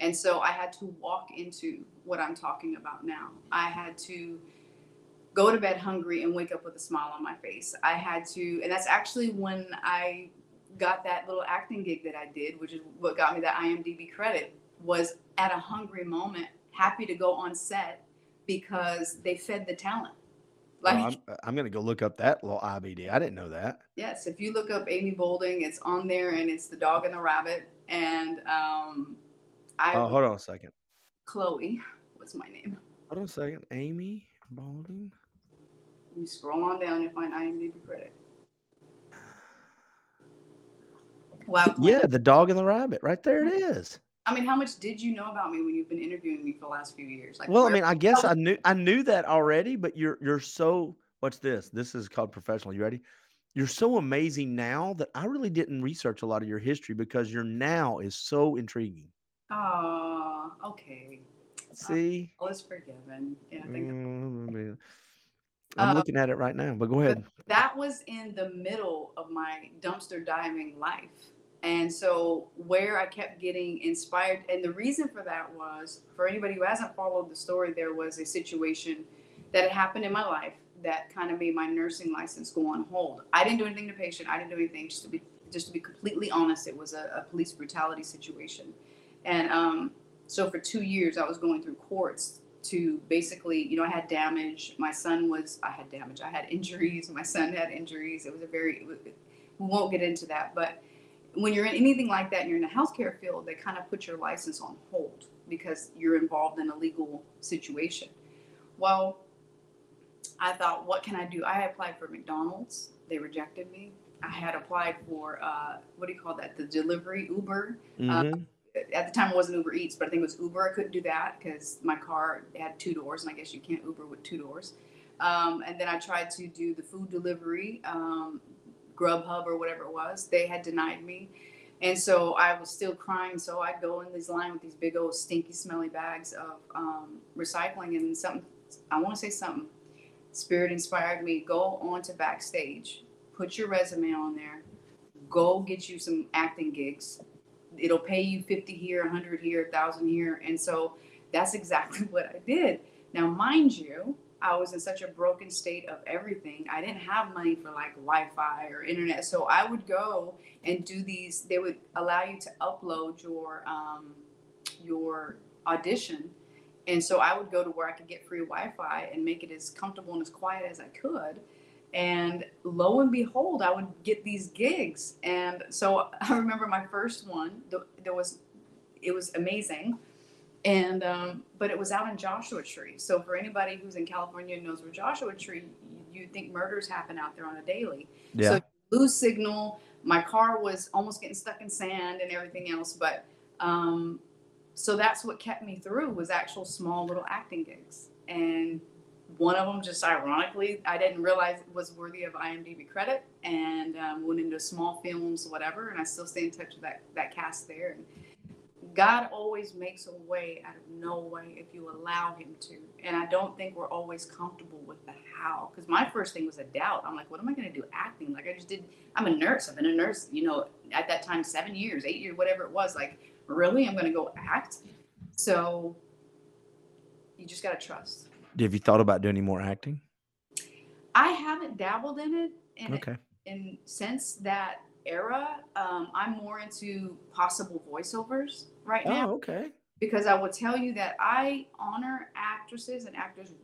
S2: And so I had to walk into what I'm talking about now. I had to go to bed hungry and wake up with a smile on my face. I had to, and that's actually when I got that little acting gig that I did, which is what got me that IMDb credit, was at a hungry moment, happy to go on set because they fed the talent.
S1: Like, oh, I'm, I'm going to go look up that little IMDb. I didn't know that.
S2: Yes, if you look up Amy Boulding, it's on there, and it's the dog and the rabbit. And um, I.
S1: Oh, hold on a second.
S2: Chloe, what's my name?
S1: Hold on a second. Amy Boulding.
S2: You scroll on down and find IMDb credit.
S1: Wow. Yeah, the dog and the rabbit. Right there it is.
S2: I mean, how much did you know about me when you've been interviewing me for the last few years?
S1: Like, well, I mean, I guess I knew I knew that already, but you're you're so What's this? This is called professional. You ready? You're so amazing now that I really didn't research a lot of your history because your now is so intriguing.
S2: Oh, okay.
S1: See?
S2: All was forgiven. Yeah, I think
S1: Mm, I'm
S2: Uh,
S1: looking at it right now, but go ahead.
S2: that was in the middle of my dumpster diving life. And so, where I kept getting inspired, and the reason for that was for anybody who hasn't followed the story, there was a situation that had happened in my life that kind of made my nursing license go on hold. I didn't do anything to patient. I didn't do anything. Just to be just to be completely honest, it was a, a police brutality situation, and um, so for two years I was going through courts to basically, you know, I had damage. My son was, I had damage. I had injuries. My son had injuries. It was a very, was, we won't get into that, but when you're in anything like that and you're in the healthcare field, they kind of put your license on hold because you're involved in a legal situation. Well, I thought, what can I do? I applied for McDonald's. They rejected me. I had applied for uh, what do you call that? The delivery Uber.
S1: Mhm.
S2: At the time, it wasn't Uber Eats, but I think it was Uber. I couldn't do that because my car had two doors, and I guess you can't Uber with two doors. Um, and then I tried to do the food delivery, um, Grubhub or whatever it was. They had denied me. And so I was still crying. So I'd go in this line with these big old stinky, smelly bags of um, recycling. And something, I want to say something, Spirit inspired me go on to backstage, put your resume on there, go get you some acting gigs. It'll pay you 50 here, 100 here, 1,000 here. And so that's exactly <laughs> what I did. Now, mind you, I was in such a broken state of everything. I didn't have money for like Wi Fi or internet. So I would go and do these, they would allow you to upload your, um, your audition. And so I would go to where I could get free Wi Fi and make it as comfortable and as quiet as I could. And lo and behold, I would get these gigs. And so <laughs> I remember my first one, there was, it was amazing and um, but it was out in Joshua Tree. So for anybody who's in California and knows where Joshua Tree, you, think murders happen out there on a daily.
S1: Yeah.
S2: So lose signal. My car was almost getting stuck in sand and everything else. But um, so that's what kept me through was actual small little acting gigs. And one of them, just ironically, I didn't realize was worthy of IMDb credit, and um, went into small films, whatever. And I still stay in touch with that that cast there. And God always makes a way out of no way if you allow Him to. And I don't think we're always comfortable with the how. Because my first thing was a doubt. I'm like, what am I going to do acting? Like, I just did, I'm a nurse. I've been a nurse, you know, at that time, seven years, eight years, whatever it was. Like, really? I'm going to go act? So you just got to trust.
S1: Have you thought about doing any more acting?
S2: I haven't dabbled in it. And
S1: Okay.
S2: and since that era, um, I'm more into possible voiceovers right now.
S1: Oh, okay.
S2: because I will tell you that I honor actresses and actors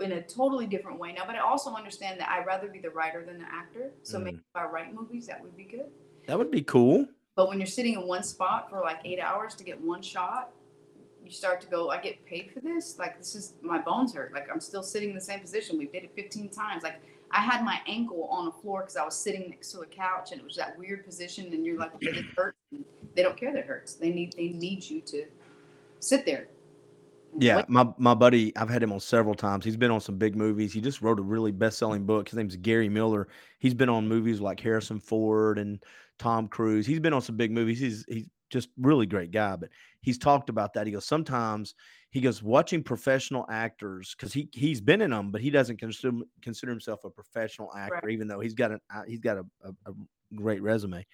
S2: in a totally different way now. But I also understand that I'd rather be the writer than the actor. So maybe if I write movies, that would be good.
S1: That would be cool.
S2: But when you're sitting in one spot for like eight hours to get one shot, you start to go, I get paid for this. Like this is my bones hurt. Like I'm still sitting in the same position. We did it 15 times. Like I had my ankle on the floor because I was sitting next to a couch, and it was that weird position. And you're like, it hurts. And they don't care that it hurts. They need they need you to sit there.
S1: Yeah, my my buddy, I've had him on several times. He's been on some big movies. He just wrote a really best-selling book. His name's Gary Miller. He's been on movies like Harrison Ford and Tom Cruise. He's been on some big movies. He's he's just really great guy. But he's talked about that. He goes sometimes he goes watching professional actors because he he's been in them, but he doesn't consider consider himself a professional actor,
S2: Right.
S1: even though he's got an uh, he's got a, a, a great resume.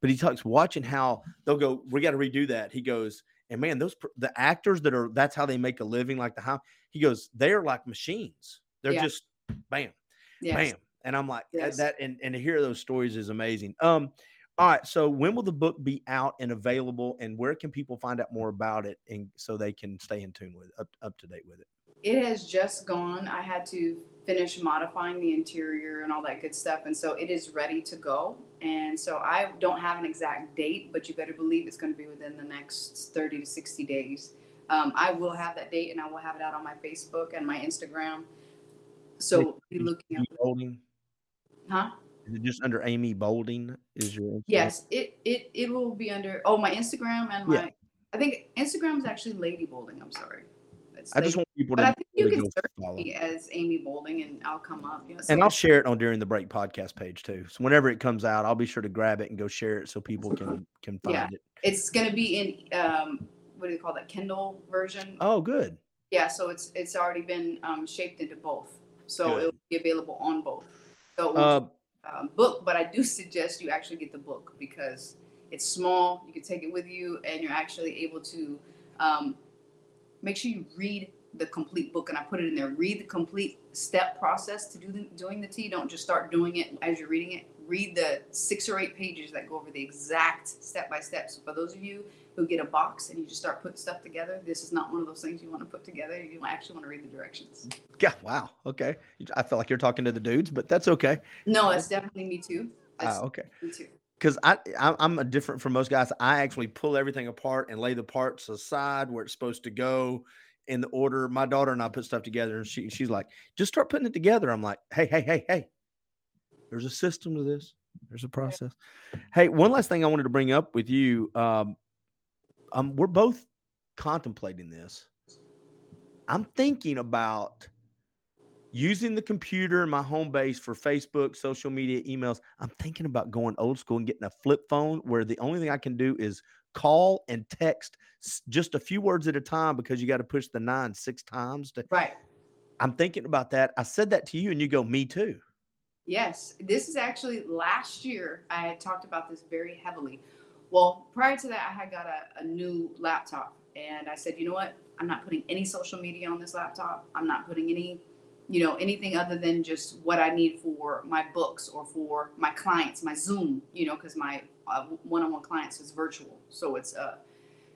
S1: But he talks watching how they'll go. We got to redo that. He goes, and man, those the actors that are that's how they make a living. Like the how he goes, they are like machines. They're
S2: Yeah.
S1: just bam,
S2: Yes.
S1: bam, and I'm like that-
S2: Yes.
S1: that. And and to hear those stories is amazing. Um, all right. So when will the book be out and available, and where can people find out more about it, and so they can stay in tune with it, up up to date with it?
S2: It has just gone. I had to finish modifying the interior and all that good stuff. And so it is ready to go. And so I don't have an exact date, but you better believe it's going to be within the next 30 to 60 days. Um, I will have that date and I will have it out on my Facebook and my Instagram. So be looking
S1: Amy
S2: at
S1: Bolding.
S2: huh?
S1: Is it just under Amy Bolding? Is your Instagram?
S2: Yes, it, it it will be under oh my Instagram and my
S1: Yeah.
S2: I think Instagram is actually Lady Bolding. I'm sorry. It's
S1: I just want people
S2: but
S1: to.
S2: I think you can search
S1: follow.
S2: me as Amy Bolding, and I'll come up. You know,
S1: And I'll share it on during the break podcast page too. So whenever it comes out, I'll be sure to grab it and go share it so people can can find
S2: Yeah.
S1: it.
S2: it's going to be in um, what do you call that Kindle version?
S1: Oh, good.
S2: Yeah, so it's it's already been um, shaped into both, so
S1: Good.
S2: it will be available on both. So
S1: Uh,
S2: um, book, but I do suggest you actually get the book because it's small. You can take it with you, and you're actually able to um, make sure you read the complete book. And I put it in there. Read the complete step process to do the, doing the tea. Don't just start doing it as you're reading it. Read the six or eight pages that go over the exact step by step. So for those of you who get a box and you just start putting stuff together, this is not one of those things you want to put together. You actually want to read the directions.
S1: yeah. Wow. Okay. I feel like you're talking to the dudes, but that's okay.
S2: No, it's definitely me too. That's
S1: Ah, okay.
S2: me too.
S1: Because I, I I'm a different from most guys. I actually pull everything apart and lay the parts aside where it's supposed to go in the order. My daughter and I put stuff together, and she she's like, just start putting it together. I'm like, hey, hey, hey, hey. There's a system to this. There's a process. Hey, one last thing I wanted to bring up with you. Um, um, we're both contemplating this. I'm thinking about using the computer in my home base for Facebook, social media, emails. I'm thinking about going old school and getting a flip phone where the only thing I can do is call and text just a few words at a time because you got to push the nine six times. To,
S2: Right.
S1: I'm thinking about that. I said that to you, and you go, "Me too."
S2: Yes, this is actually last year. I had talked about this very heavily. Well, prior to that, I had got a, a new laptop, and I said, you know what? I'm not putting any social media on this laptop. I'm not putting any, you know, anything other than just what I need for my books or for my clients, my Zoom, you know, because my uh, one-on-one clients is virtual, so it's uh,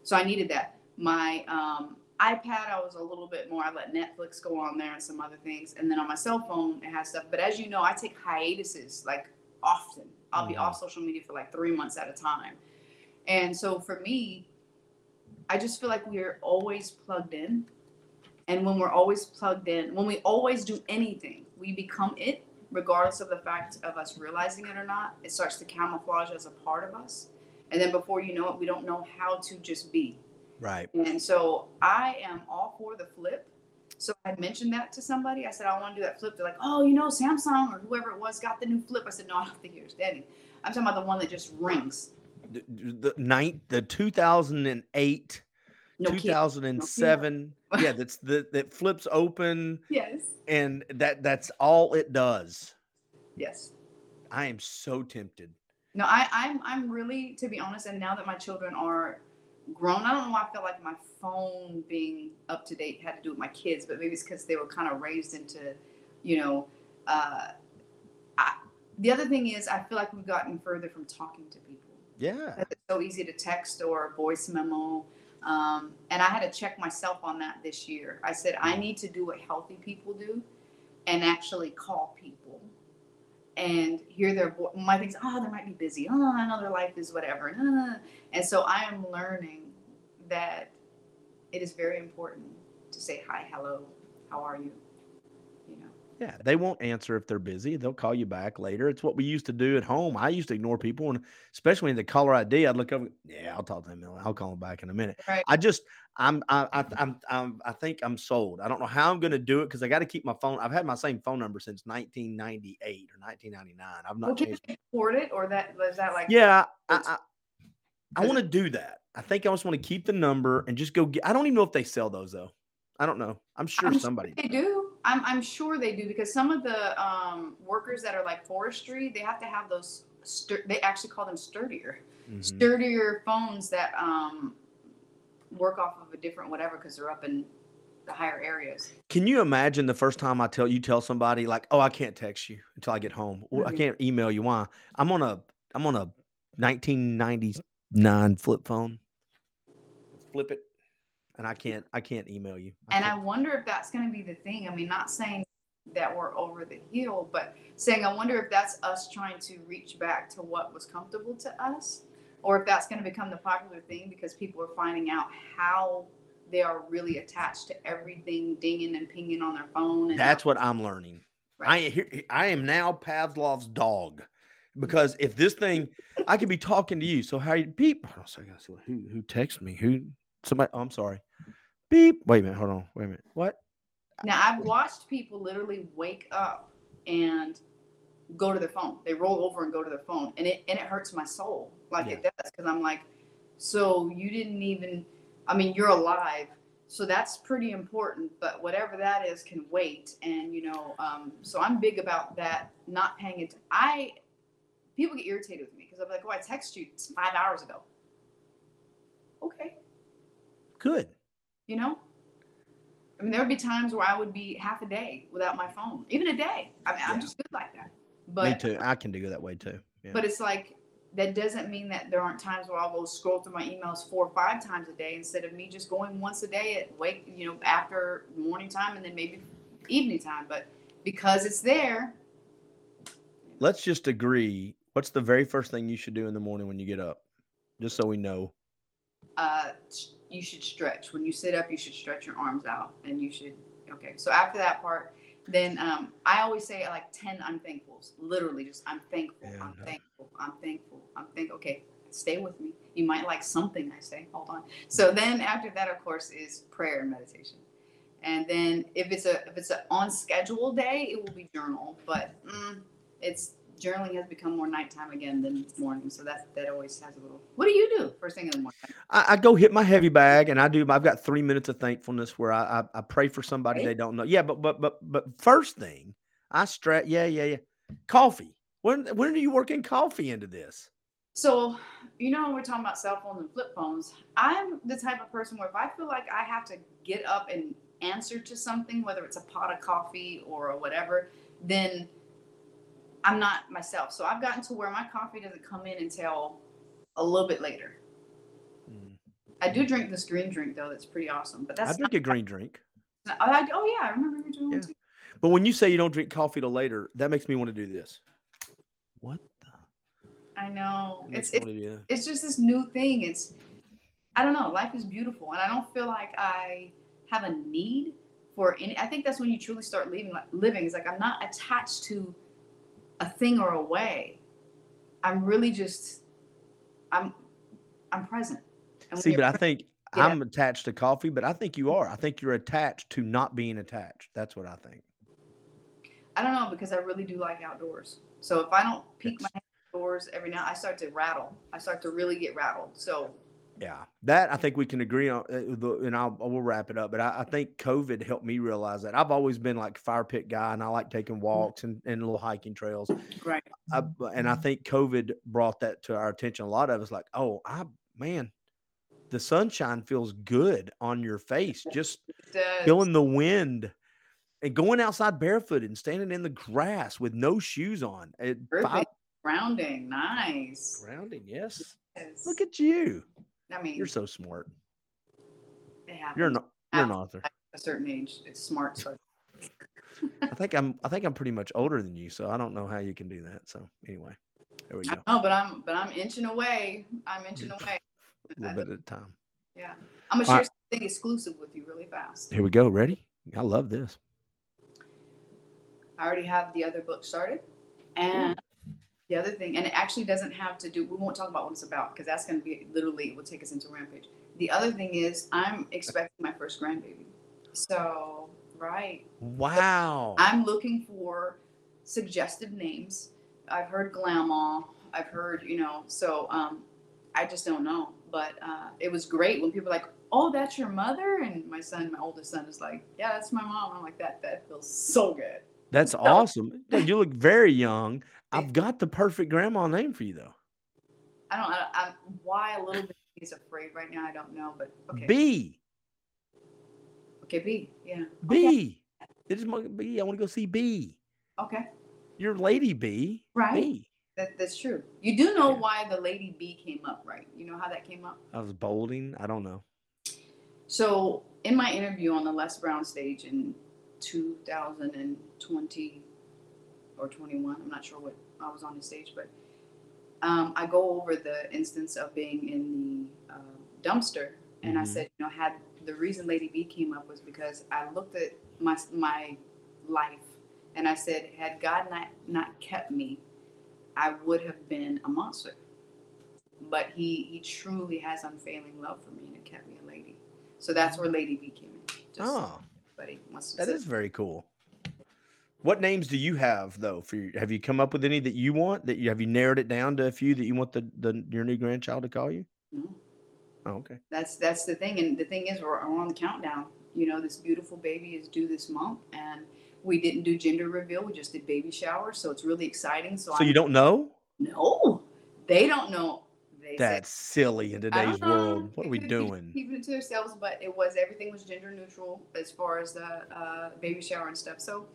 S2: so I needed that. My um, iPad, I was a little bit more. I let Netflix go on there and some other things, and then on my cell phone, it has stuff. But as you know, I take hiatuses like often. I'll be
S1: Mhm.
S2: off social media for like three months at a time, and so for me, I just feel like we're always plugged in, and when we're always plugged in, when we always do anything, we become it, regardless of the fact of us realizing it or not. It starts to camouflage as a part of us, and then before you know it, we don't know how to just be.
S1: Right.
S2: And so I am all for the flip. So I mentioned that to somebody. I said, I want to do that flip. They're like, oh, you know, Samsung or whoever it was got the new flip. I said, no, I don't think you're understanding. I'm talking about the one that just rings.
S1: The, the ninth, the 2008,
S2: No kid.
S1: 2007. yeah, that's the that flips open,
S2: Yes.
S1: and that that's all it does.
S2: Yes.
S1: I am so tempted.
S2: No, I, I'm I'm really, to be honest, and now that my children are grown, I don't know why I felt like my phone being up to date had to do with my kids, but maybe it's because they were kind of raised into, you know, uh, I, the other thing is I feel like we've gotten further from talking to people.
S1: Yeah.
S2: It's so easy to text or voice memo. Um, and I had to check myself on that this year. I said, I need to do what healthy people do and actually call people and hear their voice. My things, oh, they might be busy. Oh, I know their life is whatever. Uh, And so I am learning that it is very important to say hi, hello, how are you?
S1: Yeah, they won't answer if they're busy. They'll call you back later. It's what we used to do at home. I used to ignore people, and especially in the caller ID, I'd look over. Yeah, I'll talk to them. I'll call them back in a minute.
S2: Right.
S1: I just, I'm, I, I, I'm, I'm, I think I'm sold. I don't know how I'm going to do it because I got to keep my phone. I've had my same phone number since 1998 or 1999. I've not
S2: well, can
S1: changed.
S2: you afford it or that was that like
S1: Yeah, I, I, I want to do that. I think I just want to keep the number and just go get. I don't even know if they sell those though. I don't know. I'm sure
S2: I'm
S1: somebody.
S2: They do. I'm, I'm sure they do because some of the um, workers that are like forestry, they have to have those. Stur- they actually call them sturdier,
S1: Mhm.
S2: sturdier phones that um, work off of a different whatever because they're up in the higher areas.
S1: Can you imagine the first time I tell you tell somebody like, "Oh, I can't text you until I get home. Or I can't email you. Why? I'm on a I'm on a 1999 flip phone. Flip it, and I can't I can't email you.
S2: And I
S1: can't-
S2: wonder if that's going to be the thing. I mean, not saying that we're over the hill, but saying I wonder if that's us trying to reach back to what was comfortable to us, or if that's going to become the popular thing because people are finding out how they are really attached to everything dinging and pinging on their phone. And
S1: that's what I'm learning. I
S2: Right.
S1: here I am now Pavlov's dog. Because if this thing, I could be talking to you. So how you beep? Hold on a second. See Who who texted me? Who somebody? Oh, I'm sorry. Beep. Wait a minute. Hold on. Wait a minute. What?
S2: Now I've watched people literally wake up and go to their phone. They roll over and go to their phone, and it and it hurts my soul. Like it does because I'm like, so you didn't even. I mean, you're alive, so that's pretty important. But whatever that is can wait. And you know, um, so I'm big about that. Not paying it. I people get irritated with me because I'm like, oh, I text you five hours ago. Okay.
S1: Good.
S2: You know, I mean, there would be times where I would be half a day without my phone, even a day. I mean, yeah. I'm just good like that. But
S1: me too. I can do that way too.
S2: Yeah. But it's like that doesn't mean that there aren't times where I'll go scroll through my emails four or five times a day instead of me just going once a day at wake, you know, after morning time and then maybe evening time. But because it's there.
S1: Let's just agree. What's the very first thing you should do in the morning when you get up? Just so we know.
S2: Uh, you should stretch. When you sit up, you should stretch your arms out and you should, okay. So after that part, then um, I always say like 10 I'm thankfuls. Literally just I'm thankful, yeah, I'm no. thankful, I'm thankful, I'm thankful. Okay, stay with me. You might like something I say. Hold on. So then after that, of course, is prayer and meditation. And then if it's a if it's an on schedule day, it will be journal. But mm, it's journaling has become more nighttime again than morning. So that that always has a little. What do you do first thing in the morning?
S1: I, I go hit my heavy bag, and I do. I've got three minutes of thankfulness where I I, I pray for somebody right. they don't know. Yeah, but but but but first thing, I stress. Yeah, yeah, yeah. Coffee. When when do you work in coffee into this?
S2: So, you know, we're talking about cell phones and flip phones. I'm the type of person where if I feel like I have to get up and answer to something, whether it's a pot of coffee or whatever, then I'm not myself. So I've gotten to where my coffee doesn't come in until a little bit later. Mm. I do drink this green drink though. That's pretty awesome. But that's
S1: I drink a green drink.
S2: I, oh yeah, I remember you doing yeah. too.
S1: But when you say you don't drink coffee till later, that makes me want to do this. What the?
S2: I know. It's it's, it, it's just this new thing. It's I don't know. Life is beautiful, and I don't feel like I have a need for any. I think that's when you truly start living. Living is like I'm not attached to a thing or a way. I'm really just I'm I'm present.
S1: And See, but I think I'm attached to coffee, but I think you are. I think you're attached to not being attached. That's what I think.
S2: I don't know because I really do like outdoors. So if I don't peek my head outdoors every now, I start to rattle. I start to really get rattled. So
S1: yeah, that I think we can agree on, uh, and I'll we'll wrap it up. But I, I, think COVID helped me realize that I've always been like fire pit guy, and I like taking mm-hmm. walks and, and little hiking trails.
S2: Right.
S1: I, and I think COVID brought that to our attention. A lot of us like, oh, I man, the sunshine feels good on your face, <laughs> just feeling the wind and going outside barefoot and standing in the grass with no shoes on.
S2: Perfect. Grounding, nice.
S1: Grounding, yes. yes. Look at you.
S2: I mean,
S1: you're so smart. You're an you're an author.
S2: A certain age, it's smart. So.
S1: I think I'm I think I'm pretty much older than you, so I don't know how you can do that. So anyway, there we go.
S2: No, but I'm but I'm inching away. I'm inching <laughs> away.
S1: a little bit at a time.
S2: Yeah, I'm gonna share right. something exclusive with you really fast.
S1: Here we go. Ready? I love this.
S2: I already have the other book started, and the other thing, and it actually doesn't have to do, we won't talk about what it's about because that's going to be literally, it will take us into Rampage. The other thing is, I'm expecting my first grandbaby. So, right.
S1: Wow.
S2: I'm looking for suggestive names. I've heard Grandma. I've heard, you know, so um, I just don't know. But uh, it was great when people were like, oh, that's your mother? And my son, my oldest son, is like, yeah, that's my mom. I'm like, that, that feels so good.
S1: That's <laughs> so, awesome. You look very young. I've got the perfect grandma name for you though.
S2: I don't. I, I, why a little bit he's afraid right now. I don't know, but okay.
S1: B.
S2: Okay, B. Yeah.
S1: B. Okay. It is my B. I want to go see
S2: B. Okay.
S1: Your lady B.
S2: Right. B. That, that's true. You do know yeah. why the lady B came up, right? You know how that came up?
S1: I was bolding. I don't know.
S2: So in my interview on the Les Brown stage in 2020 or 21. I'm not sure what I was on the stage, but um, I go over the instance of being in the uh, dumpster, and mm-hmm. I said, you know, had the reason Lady B came up was because I looked at my my life, and I said, had God not not kept me, I would have been a monster. But He He truly has unfailing love for me, and it kept me a lady. So that's where Lady B came in. Just
S1: Oh,
S2: everybody wants to
S1: that is very cool. What names do you have though? For your, have you come up with any that you want? That you have you narrowed it down to a few that you want the, the your new grandchild to call you?
S2: No.
S1: Oh, okay.
S2: That's that's the thing, and the thing is, we're, we're on the countdown. You know, this beautiful baby is due this month, and we didn't do gender reveal. We just did baby shower, so it's really exciting. So,
S1: So
S2: I
S1: you don't know?
S2: no, they don't know. Say-
S1: That's silly in today's world. What are we
S2: They could've keep-
S1: doing?
S2: Keeping it to themselves, but it was everything was gender neutral as far as the uh, baby shower and stuff. So,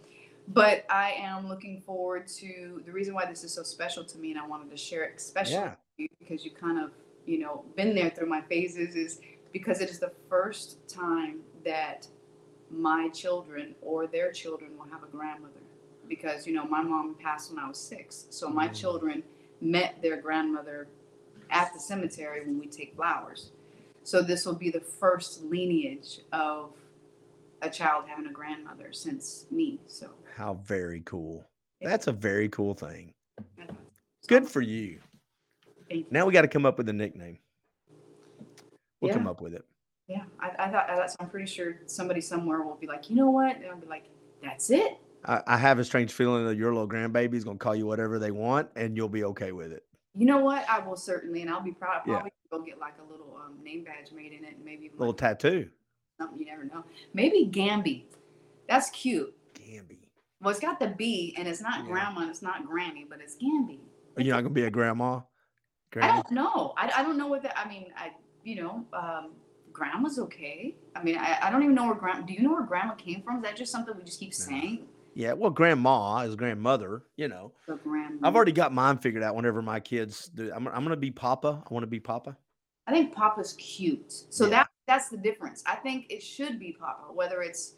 S2: but I am looking forward to the reason why this is so special to me, and I wanted to share it, especially
S1: Yeah.
S2: with you because you kind of you know been there through my phases, is because it is the first time that my children or their children will have a grandmother. Because you know my mom passed when I was six, so my
S1: Mm.
S2: children met their grandmother at the cemetery when we take flowers. So this will be the first lineage of a child having a grandmother since me. So
S1: How very cool. That's a very cool thing. Good for you.
S2: you.
S1: Now we got to come up with a nickname. We'll
S2: Yeah.
S1: come up with it.
S2: Yeah, I, I thought I thought, I'm pretty sure somebody somewhere will be like, you know what? And I'll be like, that's it.
S1: I, I have a strange feeling that your little grandbaby is going to call you whatever they want, and you'll be okay with it.
S2: You know what? I will certainly, and I'll be proud.
S1: Yeah.
S2: Probably go get like a little um, name badge made in it, and maybe even
S1: Little
S2: like
S1: tattoo.
S2: something you never know. Maybe Gamby. That's cute.
S1: Gamby.
S2: Well, it's got the B, and it's not
S1: Yeah.
S2: grandma, and it's not Grammy, but it's Gamby.
S1: Are you not going to be a grandma?
S2: I
S1: Granny?
S2: don't know. I, I don't know what that. I mean, I you know, um, grandma's okay. I mean, I, I don't even know where grandma. Do you know where grandma came from? Is that just something we just keep
S1: No.
S2: saying?
S1: Yeah. Well, grandma is grandmother, you know.
S2: Grandma.
S1: I've already got mine figured out whenever my kids do. I'm, I'm going to be Papa. I want to be Papa.
S2: I think Papa's cute. So
S1: Yeah.
S2: that that's the difference. I think it should be Papa, whether it's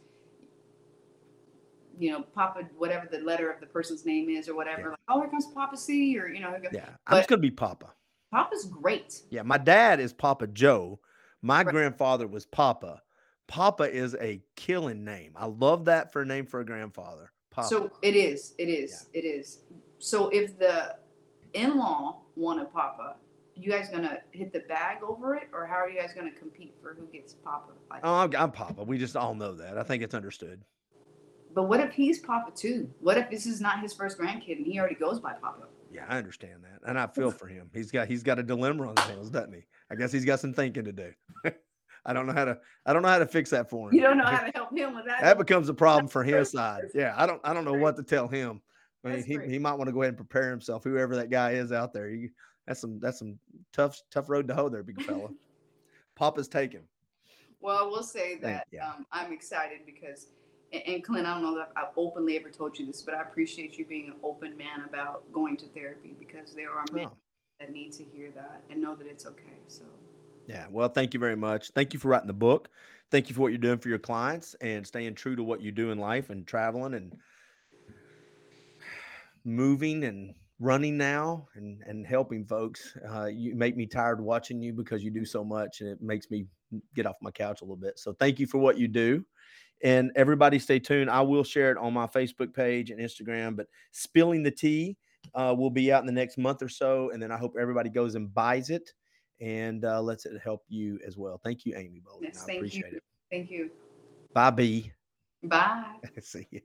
S2: you know Papa, whatever the letter of the person's name is, or whatever.
S1: Yeah.
S2: Like, oh, here comes Papa C, or you know,
S1: Yeah. I'm just going to be Papa.
S2: Papa's great.
S1: Yeah. My dad is Papa Joe. My
S2: Right.
S1: grandfather was Papa. Papa is a killing name. I love that for a name for a grandfather. Papa.
S2: So it is. It is. It is. So if the in-law wanted Papa, you guys gonna hit the bag over it, or how are you guys gonna compete for who gets Papa? Like,
S1: oh, I'm, I'm Papa. We just all know that. I think it's understood.
S2: but what if he's Papa too? What if this is not his first grandkid and he already goes by Papa?
S1: Yeah, I understand that, and I feel for him. He's got he's got a dilemma on his hands, doesn't he? I guess he's got some thinking to do. <laughs> I don't know how to I don't know how to fix that for him.
S2: You don't know how to help him with that.
S1: that becomes a problem for his side. Yeah, I don't I don't know what to tell him. I mean, he, he might want to go ahead and prepare himself. Whoever that guy is out there, you, that's some that's some tough tough road to hoe there, big fella. <laughs> Papa's taken.
S2: Well, I will say that um, I'm excited because, and, and Clint, I don't know that I've openly ever told you this, but I appreciate you being an open man about going to therapy because there are men
S1: Oh,
S2: that need to hear that and know that it's okay. So.
S1: Yeah. Well, thank you very much. Thank you for writing the book. Thank you for what you're doing for your clients and staying true to what you do in life and traveling and moving and running now and and helping folks. Uh, you make me tired watching you because you do so much and it makes me get off my couch a little bit. So thank you for what you do. And everybody stay tuned. I will share it on my Facebook page and Instagram, but spilling the tea uh, will be out in the next month or so. And then I hope everybody goes and buys it and uh, lets it help you as well. Thank you, Amy Bolding.
S2: Yes,
S1: I
S2: thank you.
S1: appreciate it.
S2: Thank you.
S1: Bye, B.
S2: Bye. <laughs>
S1: See you.